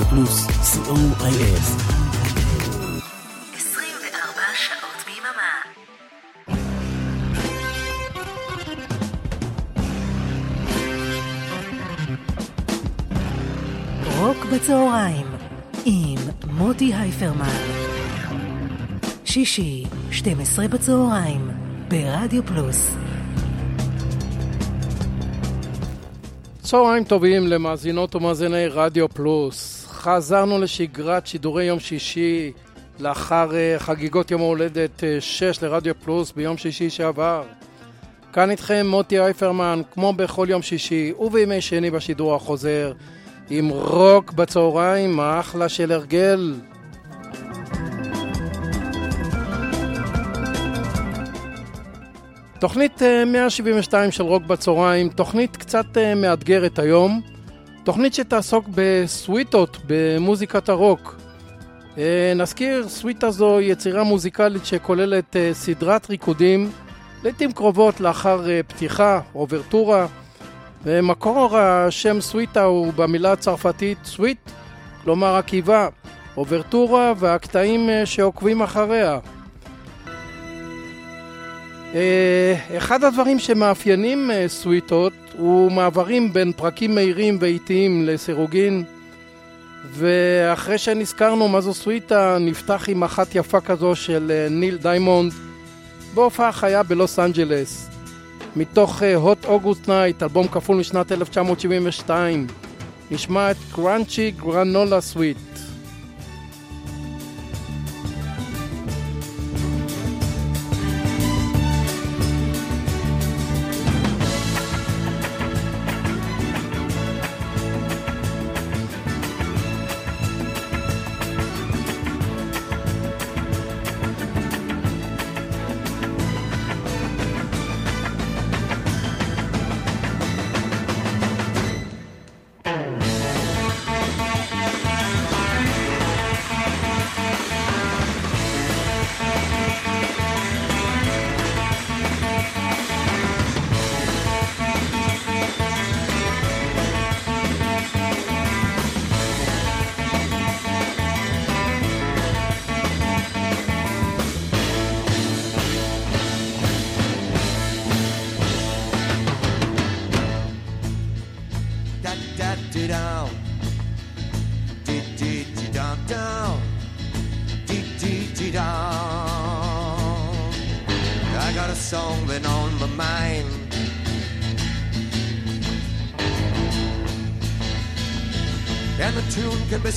רדיו פלוס, co.il. 24 שעות ביממה. רוק בצהריים עם מוטי הייפרמן. שישי, 12 בצהריים, ברדיו פלוס. צהריים טובים למאזינות ומאזיני רדיו פלוס. חזרנו לשגרת שידורי יום שישי לאחר אה, חגיגות יום ההולדת 6 לרדיו פלוס ביום שישי שעבר. כאן איתכם מוטי אייפרמן, כמו בכל יום שישי ובימי שני בשידור החוזר, עם רוק בצהריים, אחלה של הרגל. תוכנית 172 של רוק בצהריים, תוכנית קצת מאתגרת היום, תוכנית שתעסוק בסוויטות במוזיקת הרוק. נזכיר, סוויטה זו יצירה מוזיקלית שכוללת סדרת ריקודים, לעיתים קרובות לאחר פתיחה, אוברטורה, ומקור השם סוויטה הוא במילה הצרפתית סוויט, כלומר עקיבה, אוברטורה והקטעים שעוקבים אחריה. אחד הדברים שמאפיינים סוויטות הוא מעברים בין פרקים מהירים ואיטיים לסירוגין. ואחרי שנזכרנו מה זו סוויטה נפתח עם אחת יפה כזו של ניל דיימונד. בהופעה חיה בלוס אנג'לס. מתוך Hot August Night, אלבום כפול משנת 1972 נשמע את Crunchy Granola Suite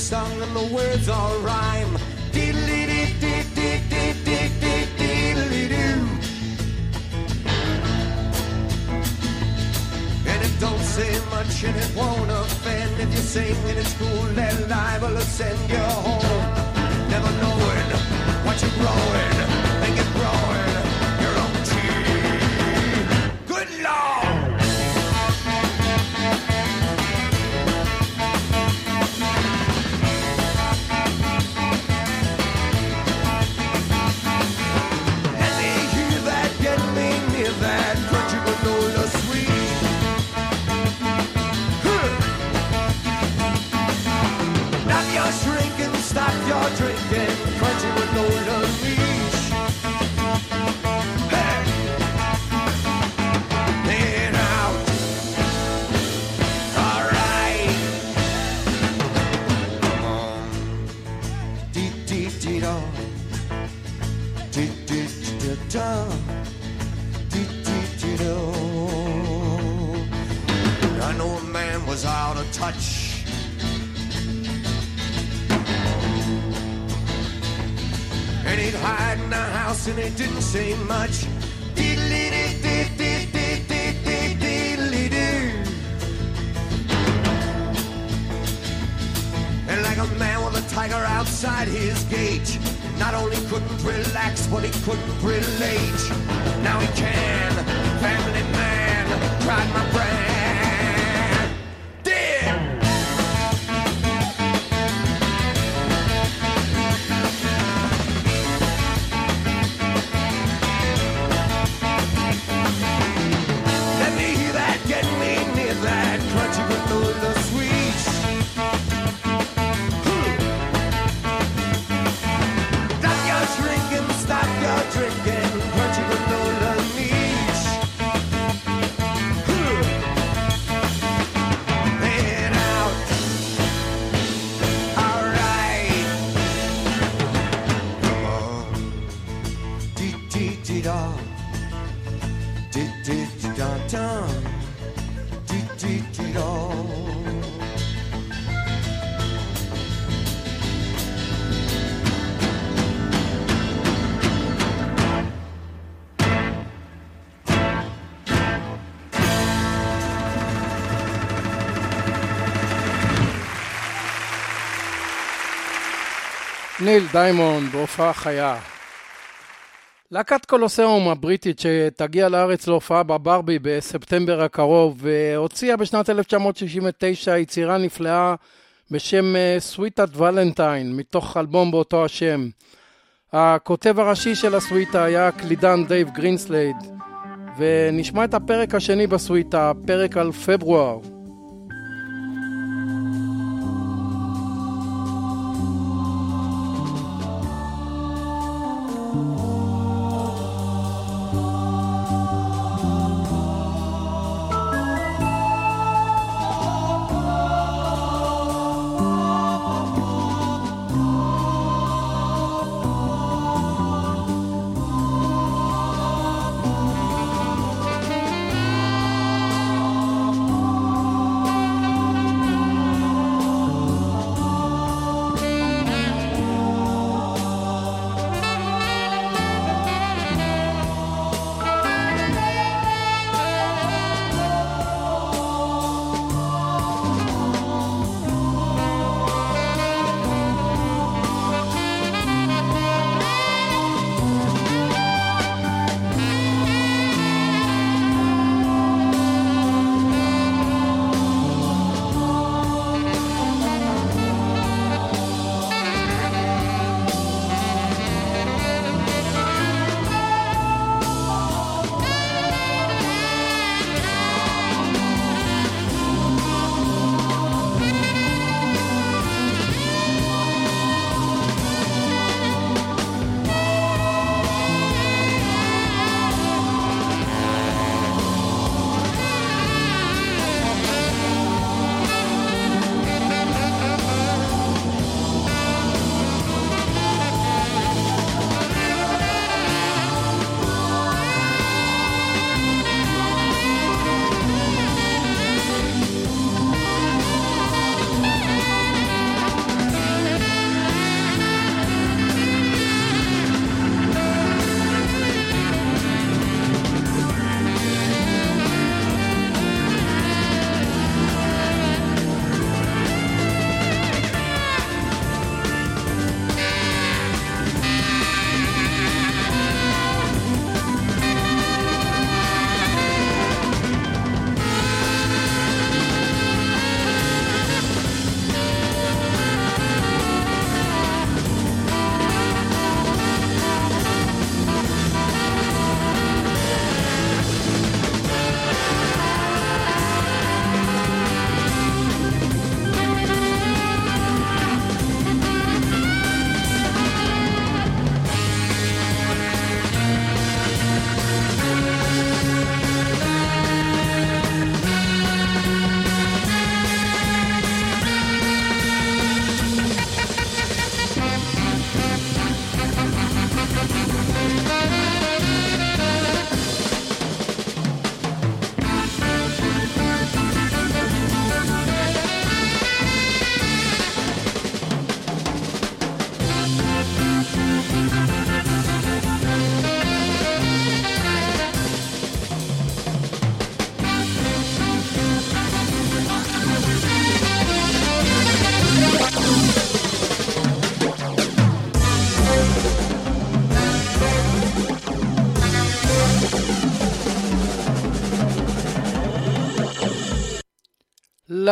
song and the words all rhyme. Diddly diddly doo. And it don't say much and it won't offend if you sing it it's cool ניל דיימונד בהופעה חיה. להקת קולוסיאום הבריטית שתגיע לארץ להופעה בברבי בספטמבר הקרוב והוציאה בשנת 1969 יצירה נפלאה בשם סוויטת ולנטיין מתוך אלבום באותו השם. הכותב הראשי של הסוויטה היה הקלידן דייב גרינסלייד ונשמע את הפרק השני בסוויטה, פרק על פברואר.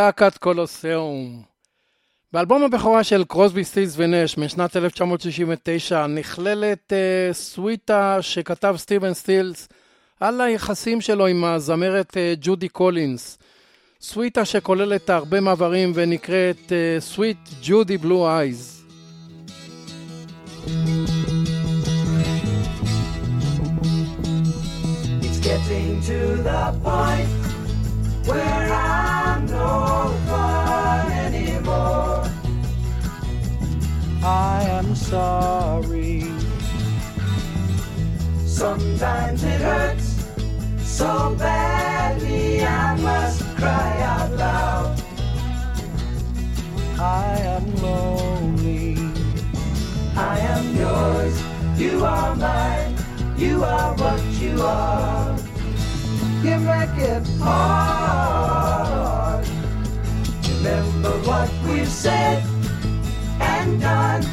להקת קולוסיאום. באלבום הבכורה של קרוסבי סטילס ונש משנת 1969 נכללת אה, סוויטה שכתב סטיבן סטילס על היחסים שלו עם הזמרת אה, ג'ודי קולינס. סוויטה שכוללת הרבה מעברים ונקראת Suite Judy Blue Eyes. getting to the point where I'm no fun anymore. I am sorry. Sometimes it hurts, so badly I must cry out loud. I am lonely. I am yours. You are mine. You are what you are. You make it hard. Remember what we've said and done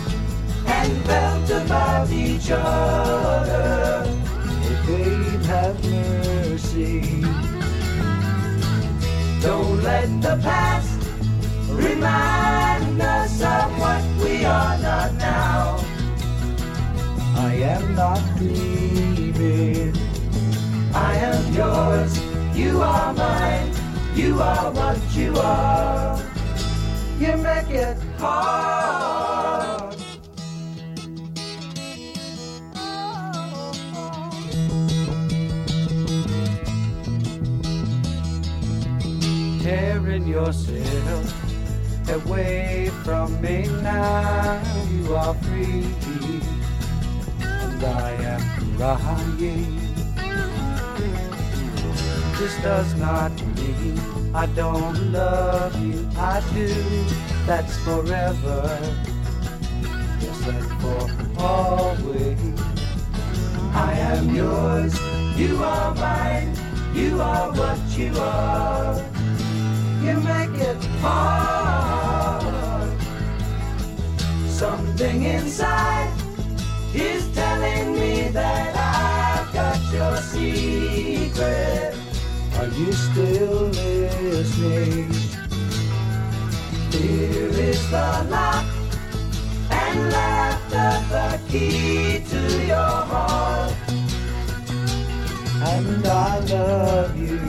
and felt about each other. Oh, babe, have mercy. Don't let the past remind us of what we are not now. I am not dreaming. I am yours. You are mine. You are what you are. You make it hard. Tearing yourself away from me now. You are free, and I am crying. This does not mean I don't love you. I do. That's forever. Yes, and for always. I am yours. You are mine. You are what you are. You make it hard. Something inside is telling me that I've got your secret. You still miss me? Here is the lock and laughter, the key to your heart. And I love you.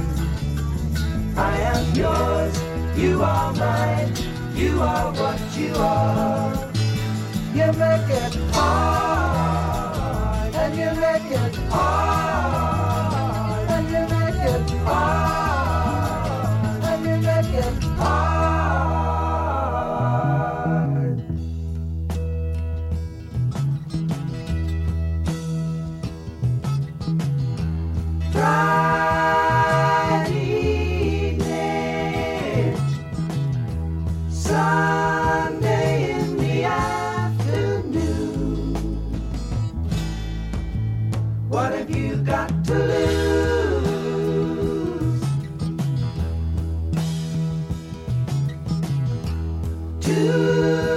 I am yours, you are mine, you are what you are. You make it hard, and you make it hard, you.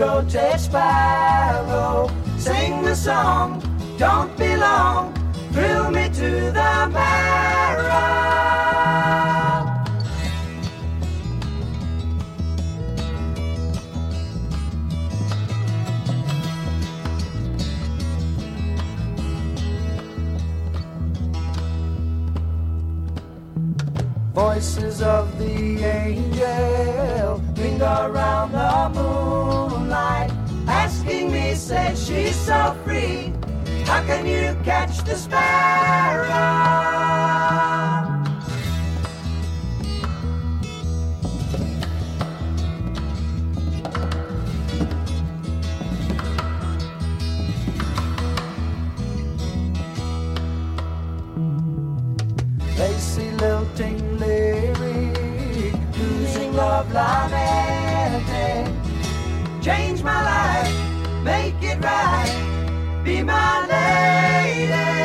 protest sparrow. Sing the song, don't be long, thrill me to the marrow. Voices of the angel linger around the moon moonlight, asking me, said she's so free. How can you catch the sparrow? lacy lilting lyric, losing love lamented. Change my life, make it right, be my lady.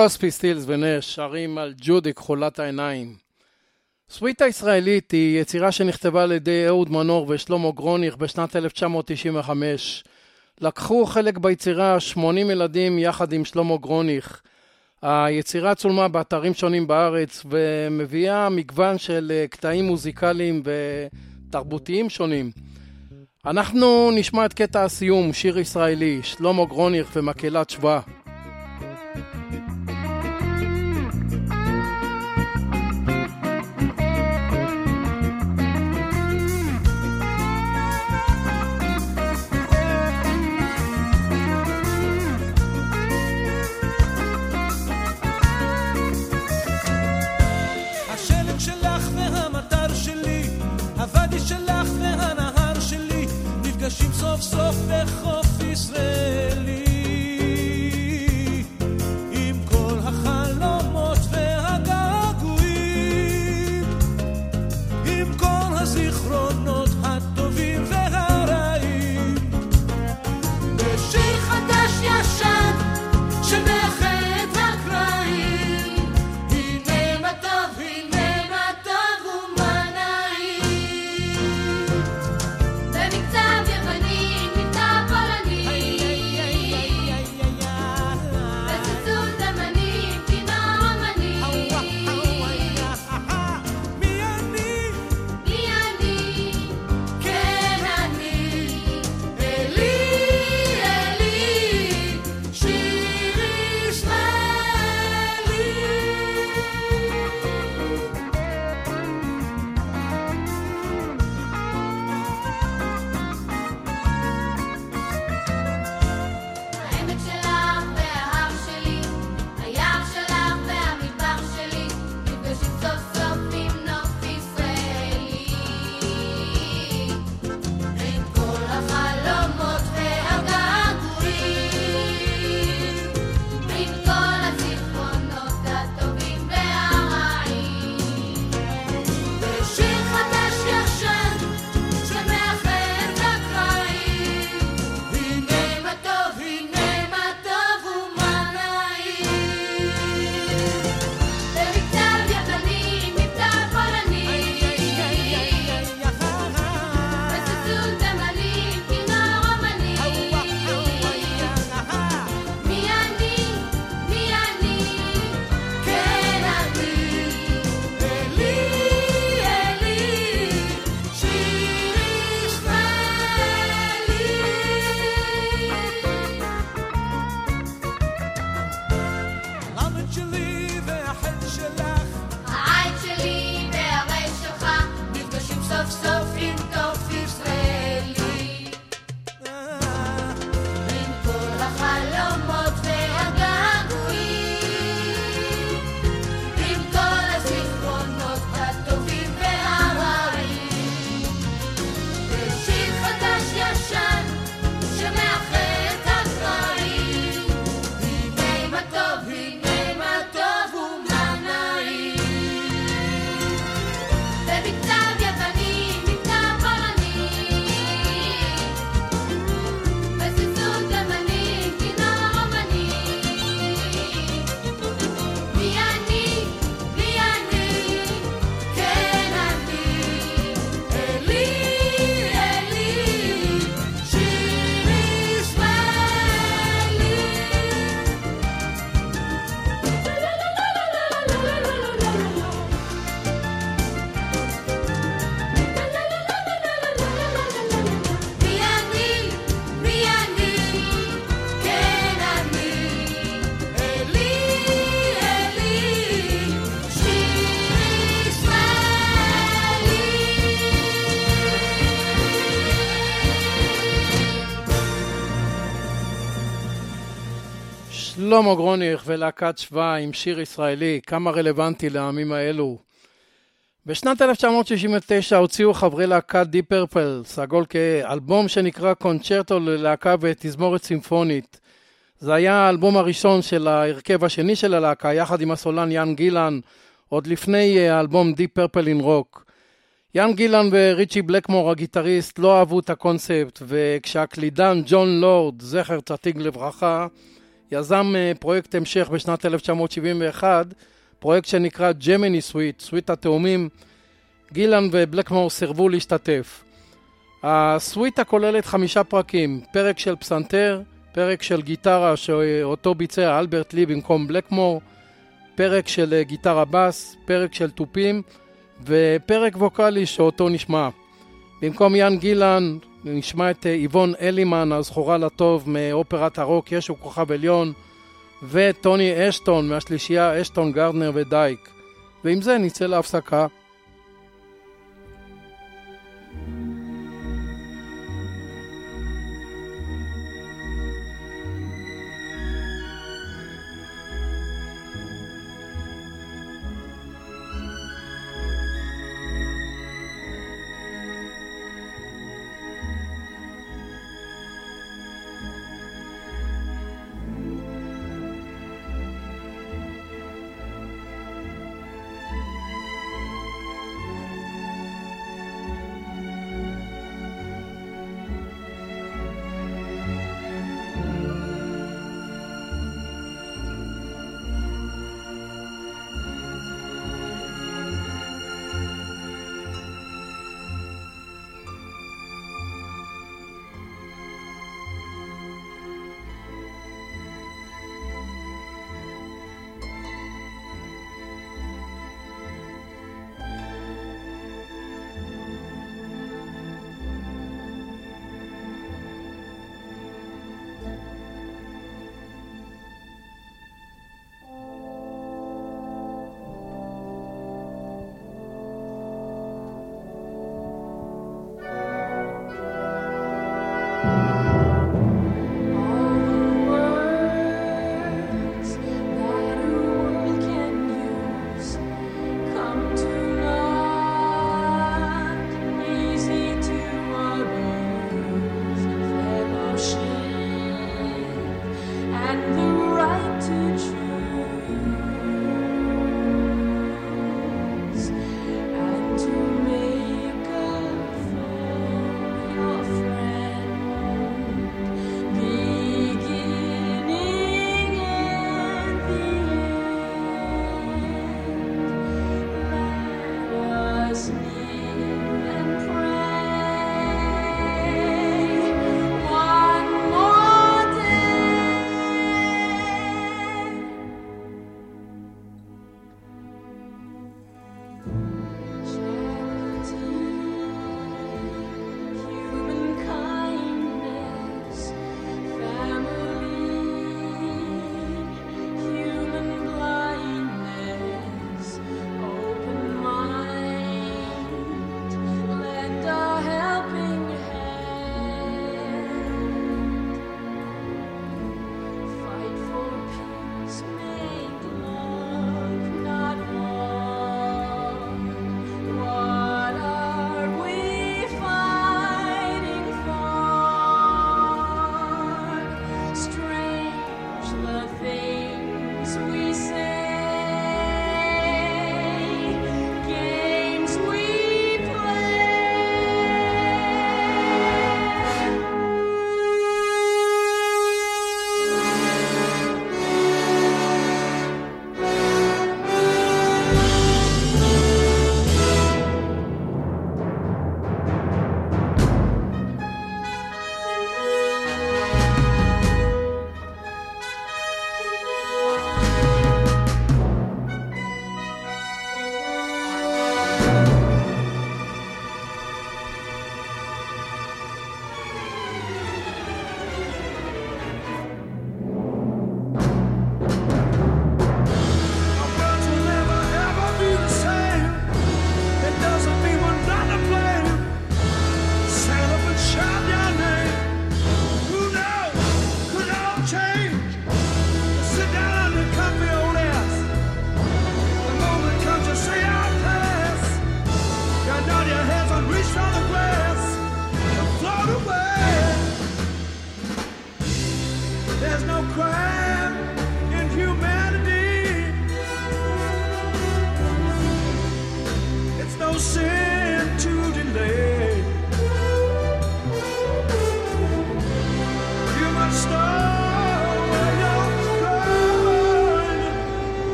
קרוספי, סטילס ונש שרים על ג'ודי כחולת העיניים. סוויטה ישראלית היא יצירה שנכתבה על ידי אהוד מנור ושלמה גרוניך בשנת 1995. לקחו חלק ביצירה 80 ילדים יחד עם שלמה גרוניך. היצירה צולמה באתרים שונים בארץ ומביאה מגוון של אה, קטעים מוזיקליים ותרבותיים שונים. אנחנו נשמע את קטע הסיום, שיר ישראלי, שלמה גרוניך ומקהלת שבא. שלמה גרוניך ולהקת שבא עם שיר ישראלי, כמה רלוונטי לימים האלו. בשנת 1969 הוציאו חברי להקת דיפ פרפל, סגול כהה, אלבום שנקרא קונצ'רטו ללהקה ותזמורת סימפונית. זה היה האלבום הראשון של ההרכב השני של הלהקה, יחד עם הסולן יאן גילן, עוד לפני אה, האלבום Deep Purple in Rock. יאן גילן וריצ'י בלקמור הגיטריסט לא אהבו את הקונספט, וכשהקלידן ג'ון לורד, זכר צדיק לברכה, יזם אה, פרויקט המשך בשנת 1971, פרויקט שנקרא ג'מיני סוויט, סוויט התאומים, גילן ובלקמור סירבו להשתתף. הסוויטה כוללת חמישה פרקים, פרק של פסנתר, פרק של גיטרה שאותו ביצע אלברט לי במקום בלקמור, פרק של אה, גיטרה בס, פרק של תופים ופרק ווקאלי שאותו נשמע. במקום יאן גילן נשמע את אה, איבון אלימן, הזכורה לטוב מאופרת הרוק ישו כוכב עליון, וטוני אשטון מהשלישייה אשטון גרדנר ודייק. ועם זה נצא להפסקה.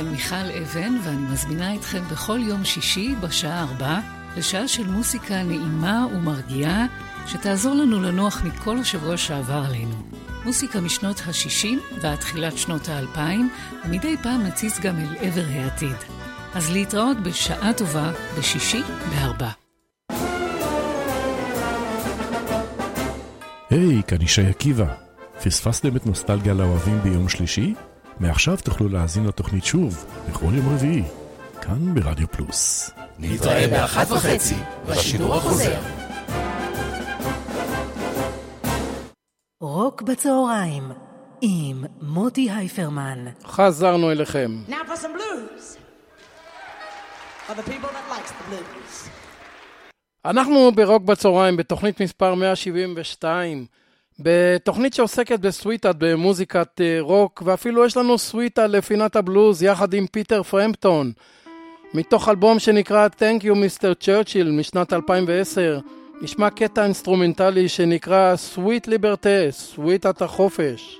כאן מיכל אבן, ואני מזמינה אתכם בכל יום שישי בשעה ארבע לשעה של מוסיקה נעימה ומרגיעה, שתעזור לנו לנוח מכל השבוע שעבר עלינו. מוסיקה משנות ה-60 ועד תחילת שנות ה-2000, ומדי פעם נציץ גם אל עבר העתיד. אז להתראות בשעה טובה בשישי בארבע. היי, כאן ישי עקיבא. פספסתם את נוסטלגיה לאוהבים ביום שלישי? מעכשיו תוכלו להאזין לתוכנית שוב, בכל יום רביעי, כאן ברדיו פלוס. נתראה באחת וחצי, בשידור החוזר. רוק בצהריים עם מוטי הייפרמן. חזרנו אליכם. Now for some blues. For the people that likes the blues. אנחנו ברוק בצהריים, בתוכנית מספר 172, בתוכנית שעוסקת בסוויטה, במוזיקת אה, רוק, ואפילו יש לנו סוויטה לפינת הבלוז יחד עם פיטר פרמפטון, מתוך אלבום שנקרא Thank You Mr. Churchill משנת 2010, נשמע קטע אינסטרומנטלי שנקרא Suite Liberté, סוויטת החופש.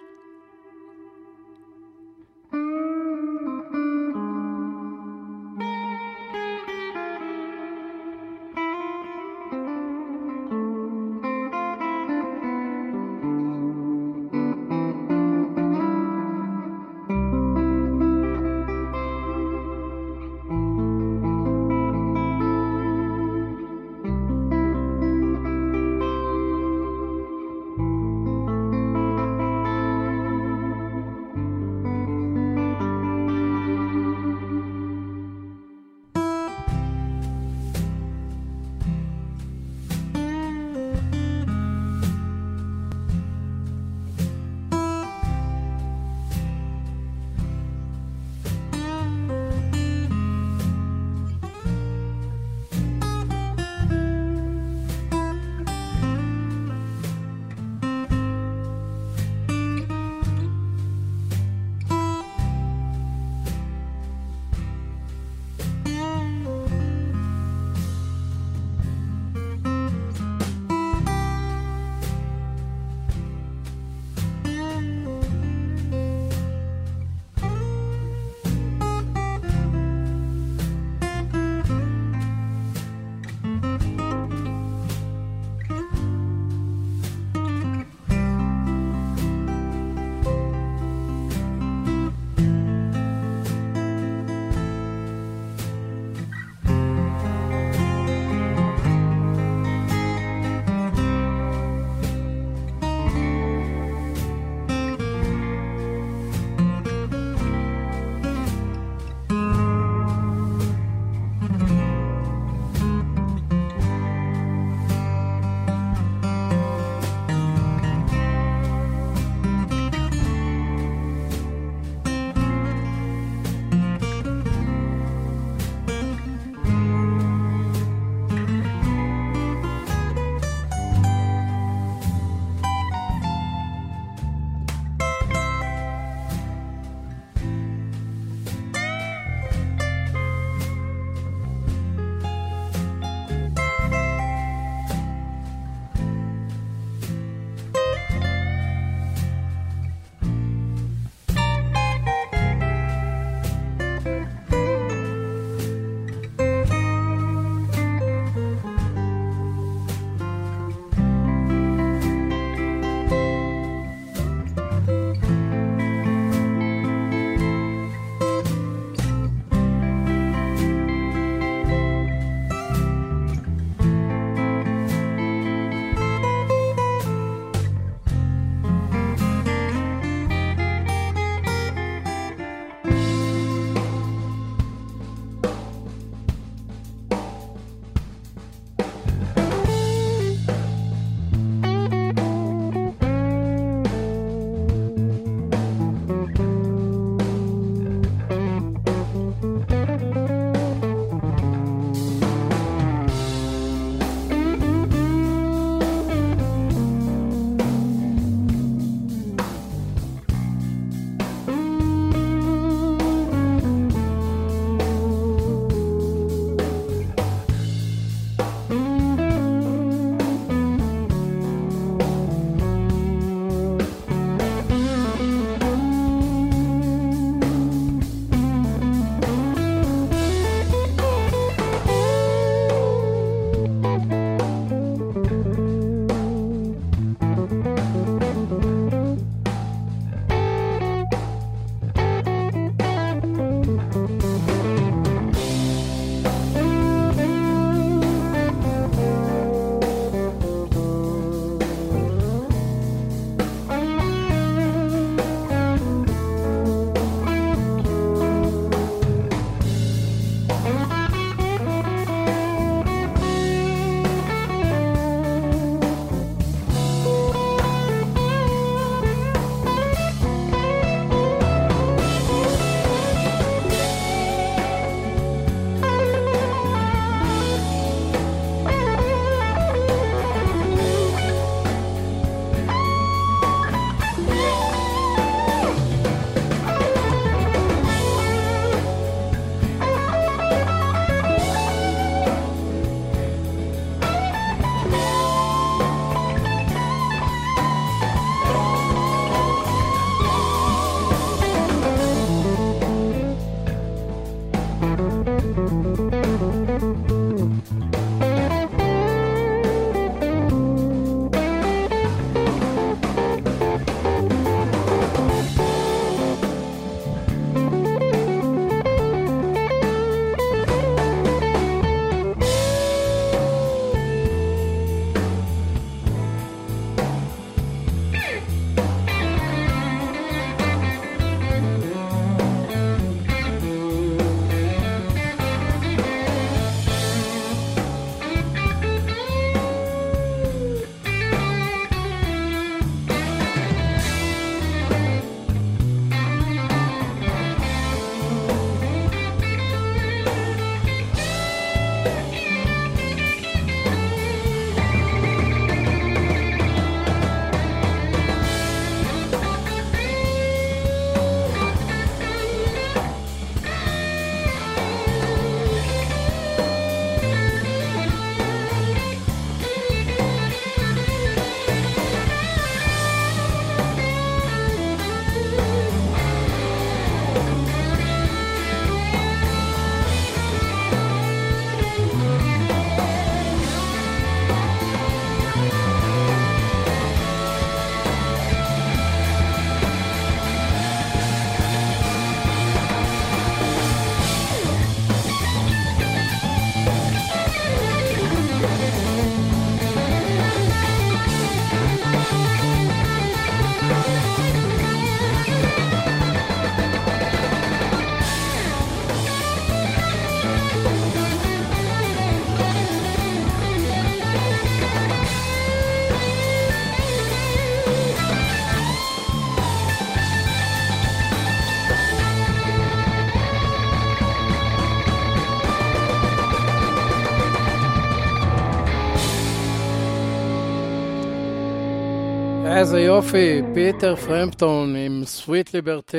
יופי, פיטר פרמפטון עם סוויט ליברטה,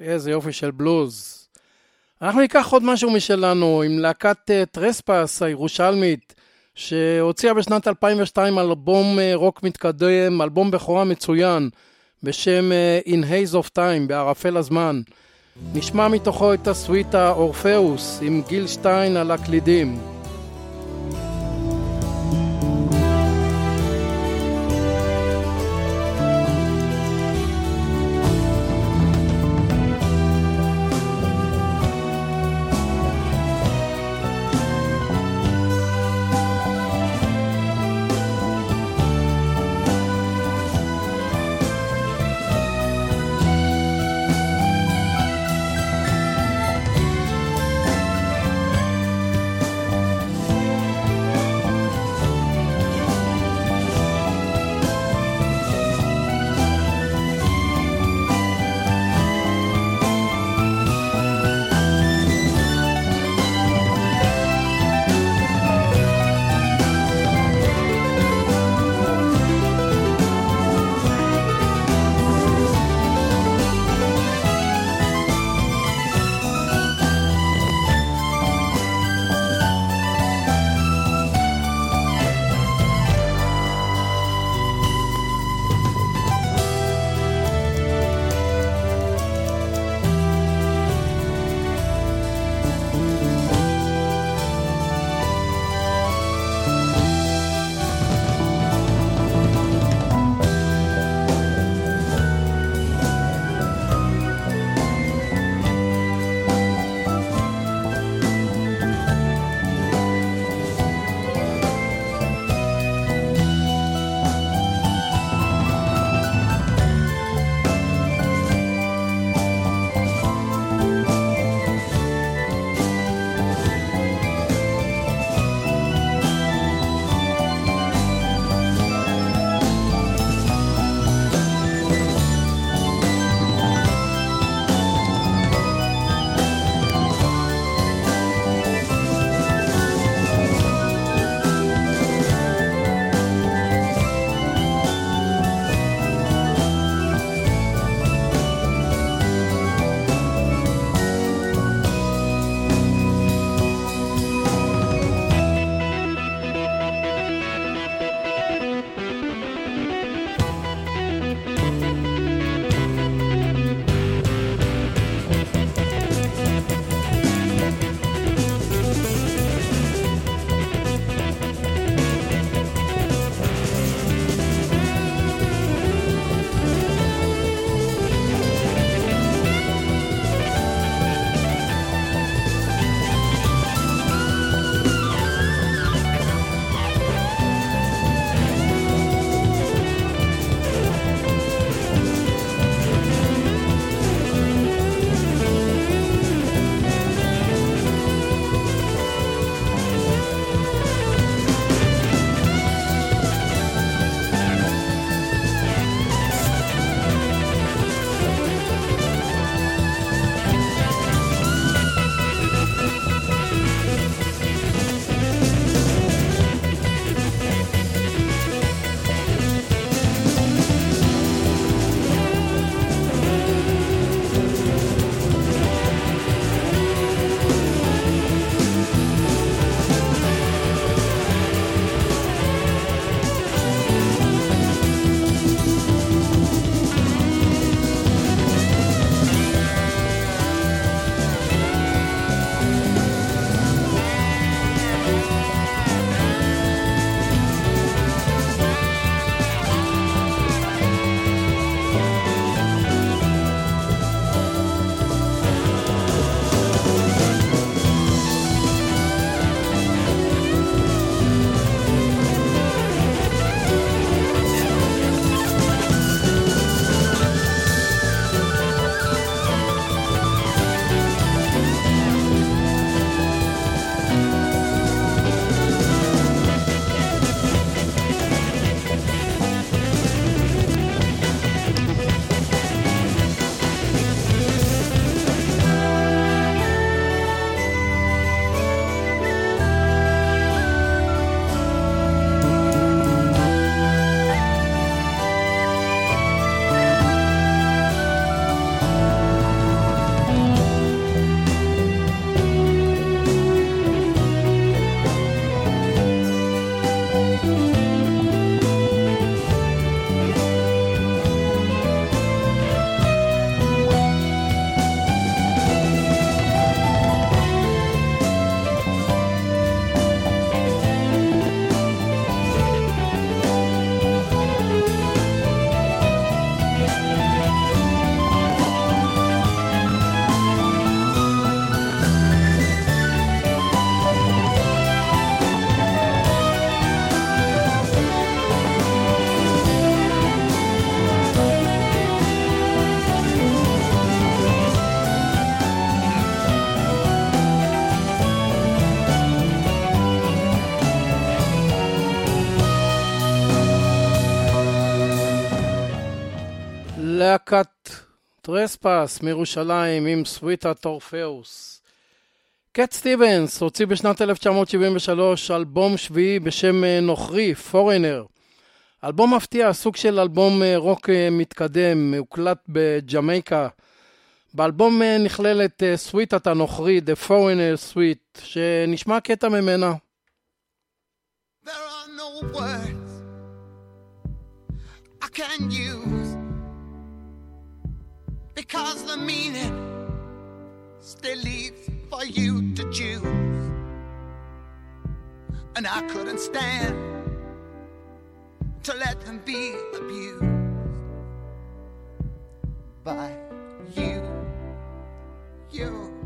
איזה יופי של בלוז. אנחנו ניקח עוד משהו משלנו עם להקת אה, Trespass הירושלמית, שהוציאה בשנת 2002 אלבום אה, רוק מתקדם, אלבום בכורה מצוין, בשם אה, In Haze of Time, בערפל הזמן. נשמע מתוכו את הסוויטה אורפאוס עם גיל שטיין על הקלידים. Trespass מירושלים עם סוויטה אורפאוס. קט סטיבנס הוציא בשנת 1973 אלבום שביעי בשם אה, נוכרי, Foreigner. אלבום מפתיע, סוג של אלבום אה, רוק אה, מתקדם, הוקלט בג'מייקה. באלבום נכללת סוויטת הנוכרי, The Foreigner Suite, שנשמע קטע ממנה. There are no words I can use because the meaning still leaves for you to choose. And I couldn't stand to let them be abused by you. You.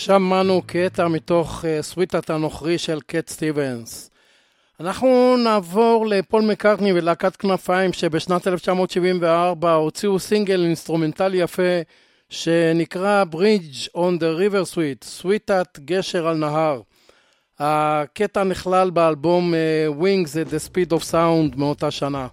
שמענו קטע מתוך אה, סוויטת הנוכרי של קט סטיבנס. אנחנו נעבור לפול מקארטני ולהקת כנפיים שבשנת 1974 הוציאו סינגל אינסטרומנטלי יפה שנקרא Bridge on the River Suite, סוויטת גשר על נהר. הקטע נכלל באלבום אה, Wings at the Speed of Sound מאותה שנה.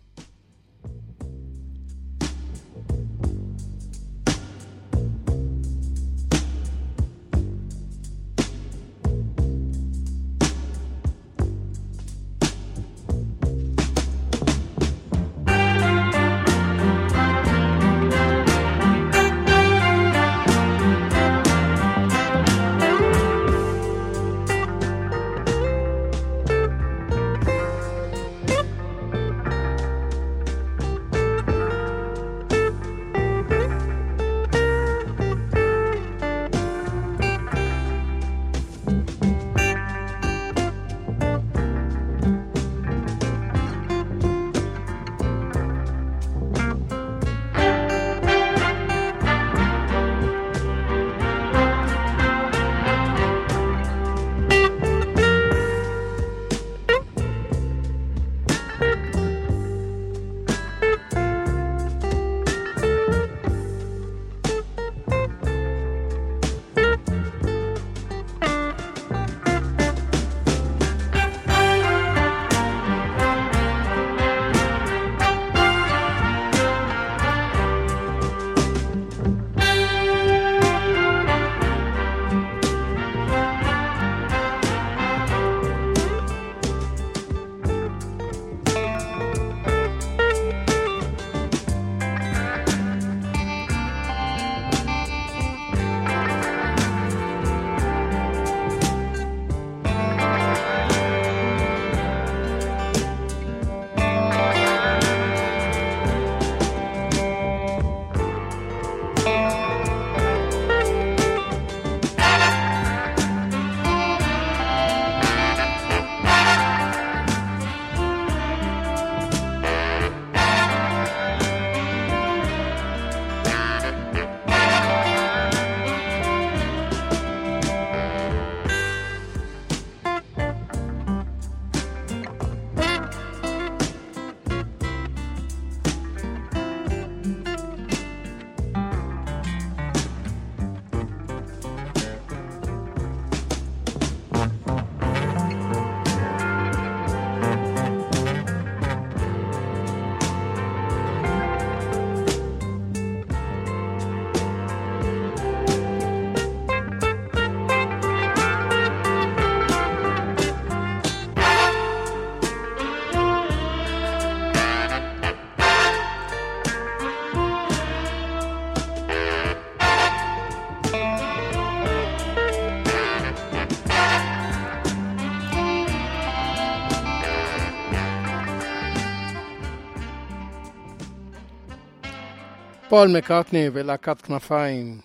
פול מקארטני ולהקת כנפיים.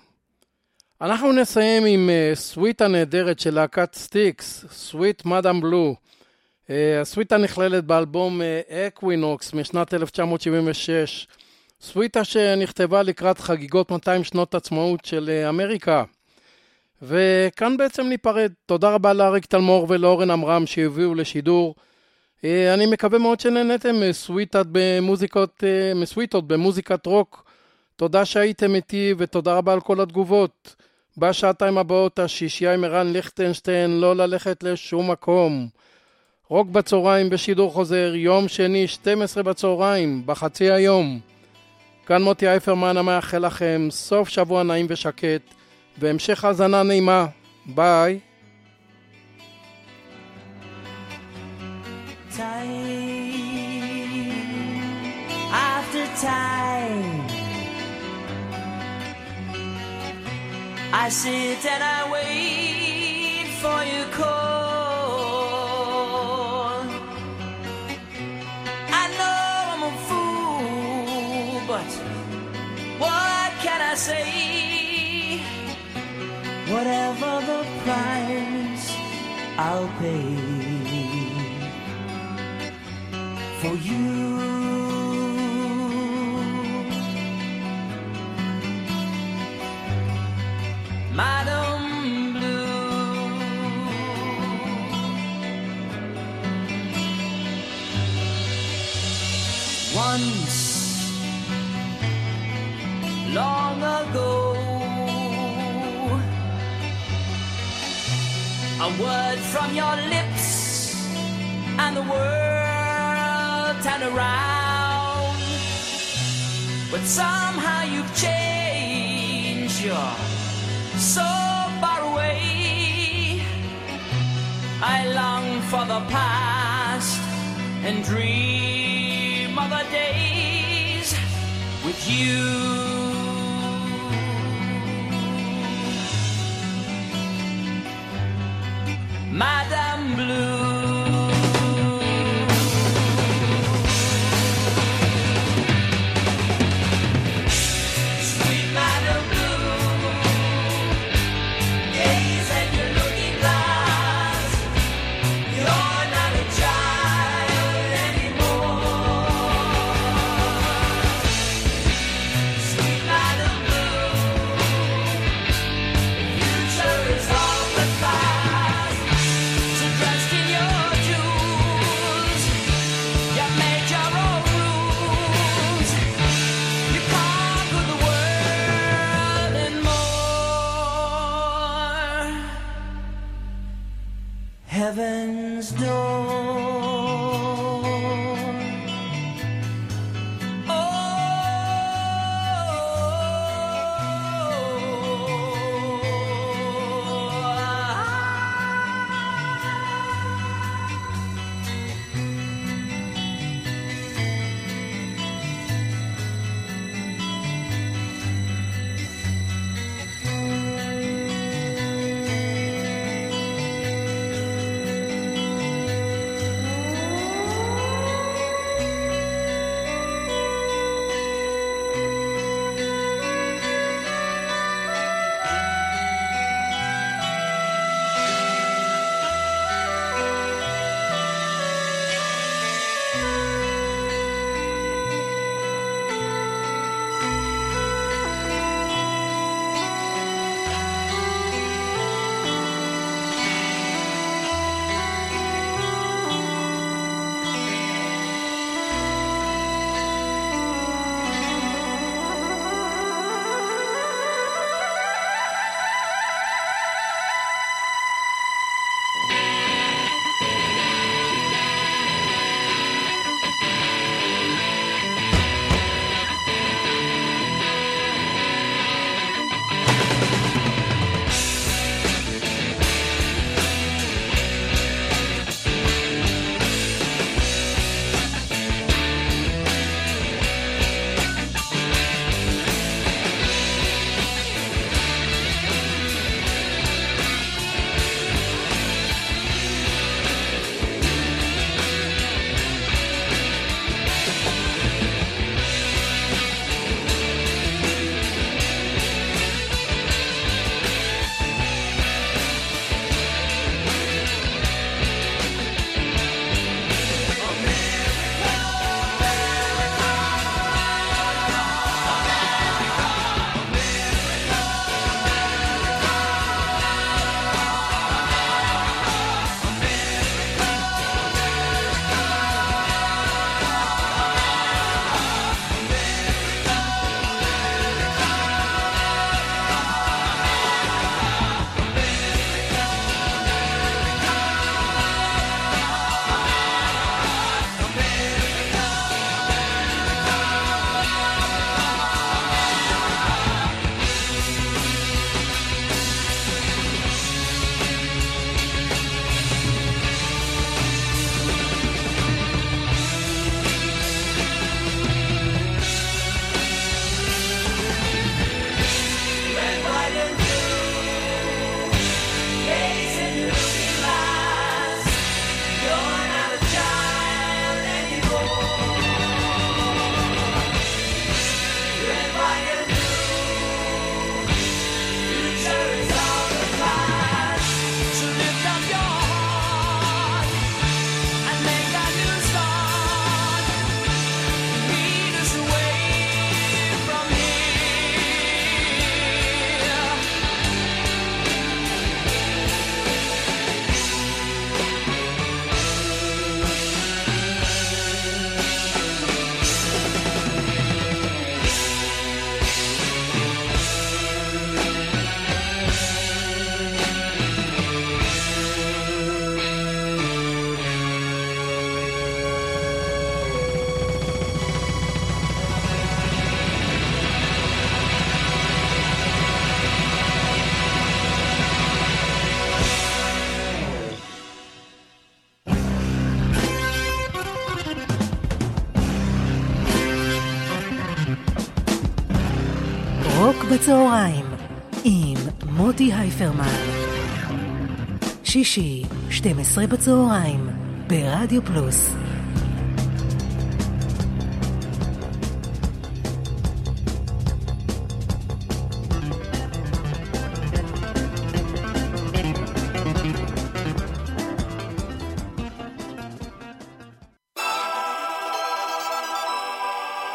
אנחנו נסיים עם uh, סוויטה נהדרת של להקת סטיקס, Suite Madame Blue. Uh, הסוויטה נכללת באלבום Equinox uh, משנת 1976. סוויטה שנכתבה לקראת חגיגות 200 שנות עצמאות של אמריקה. וכאן בעצם ניפרד. תודה רבה לאריק תלמור ולאורן עמרם שהביאו לשידור. אני מקווה מאוד שנהנתם מסוויטות במוזיקת רוק. תודה שהייתם איתי ותודה רבה על כל התגובות. בשעתיים הבאות השישייה עם ערן ליכטנשטיין לא ללכת לשום מקום. רוק בצהריים בשידור חוזר, יום שני 12 בצהריים, בחצי היום. כאן מוטי אייפרמן המאחל לכם סוף שבוע נעים ושקט והמשך האזנה נעימה. ביי. time after time. I sit and I wait for your call. I know I'm a fool, but what can I say? Whatever the price, I'll pay for you. Madame Blue. Once, long ago, a word from your lips, and the world turned around. But somehow you've changed your so far away. I long for the past and dream of the days with you. הייפרמן. שישי, 12 בצהריים, ברדיו פלוס.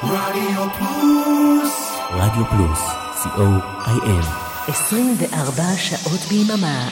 רדיו פלוס. רדיו פלוס, co.il. 24 שעות ביממה.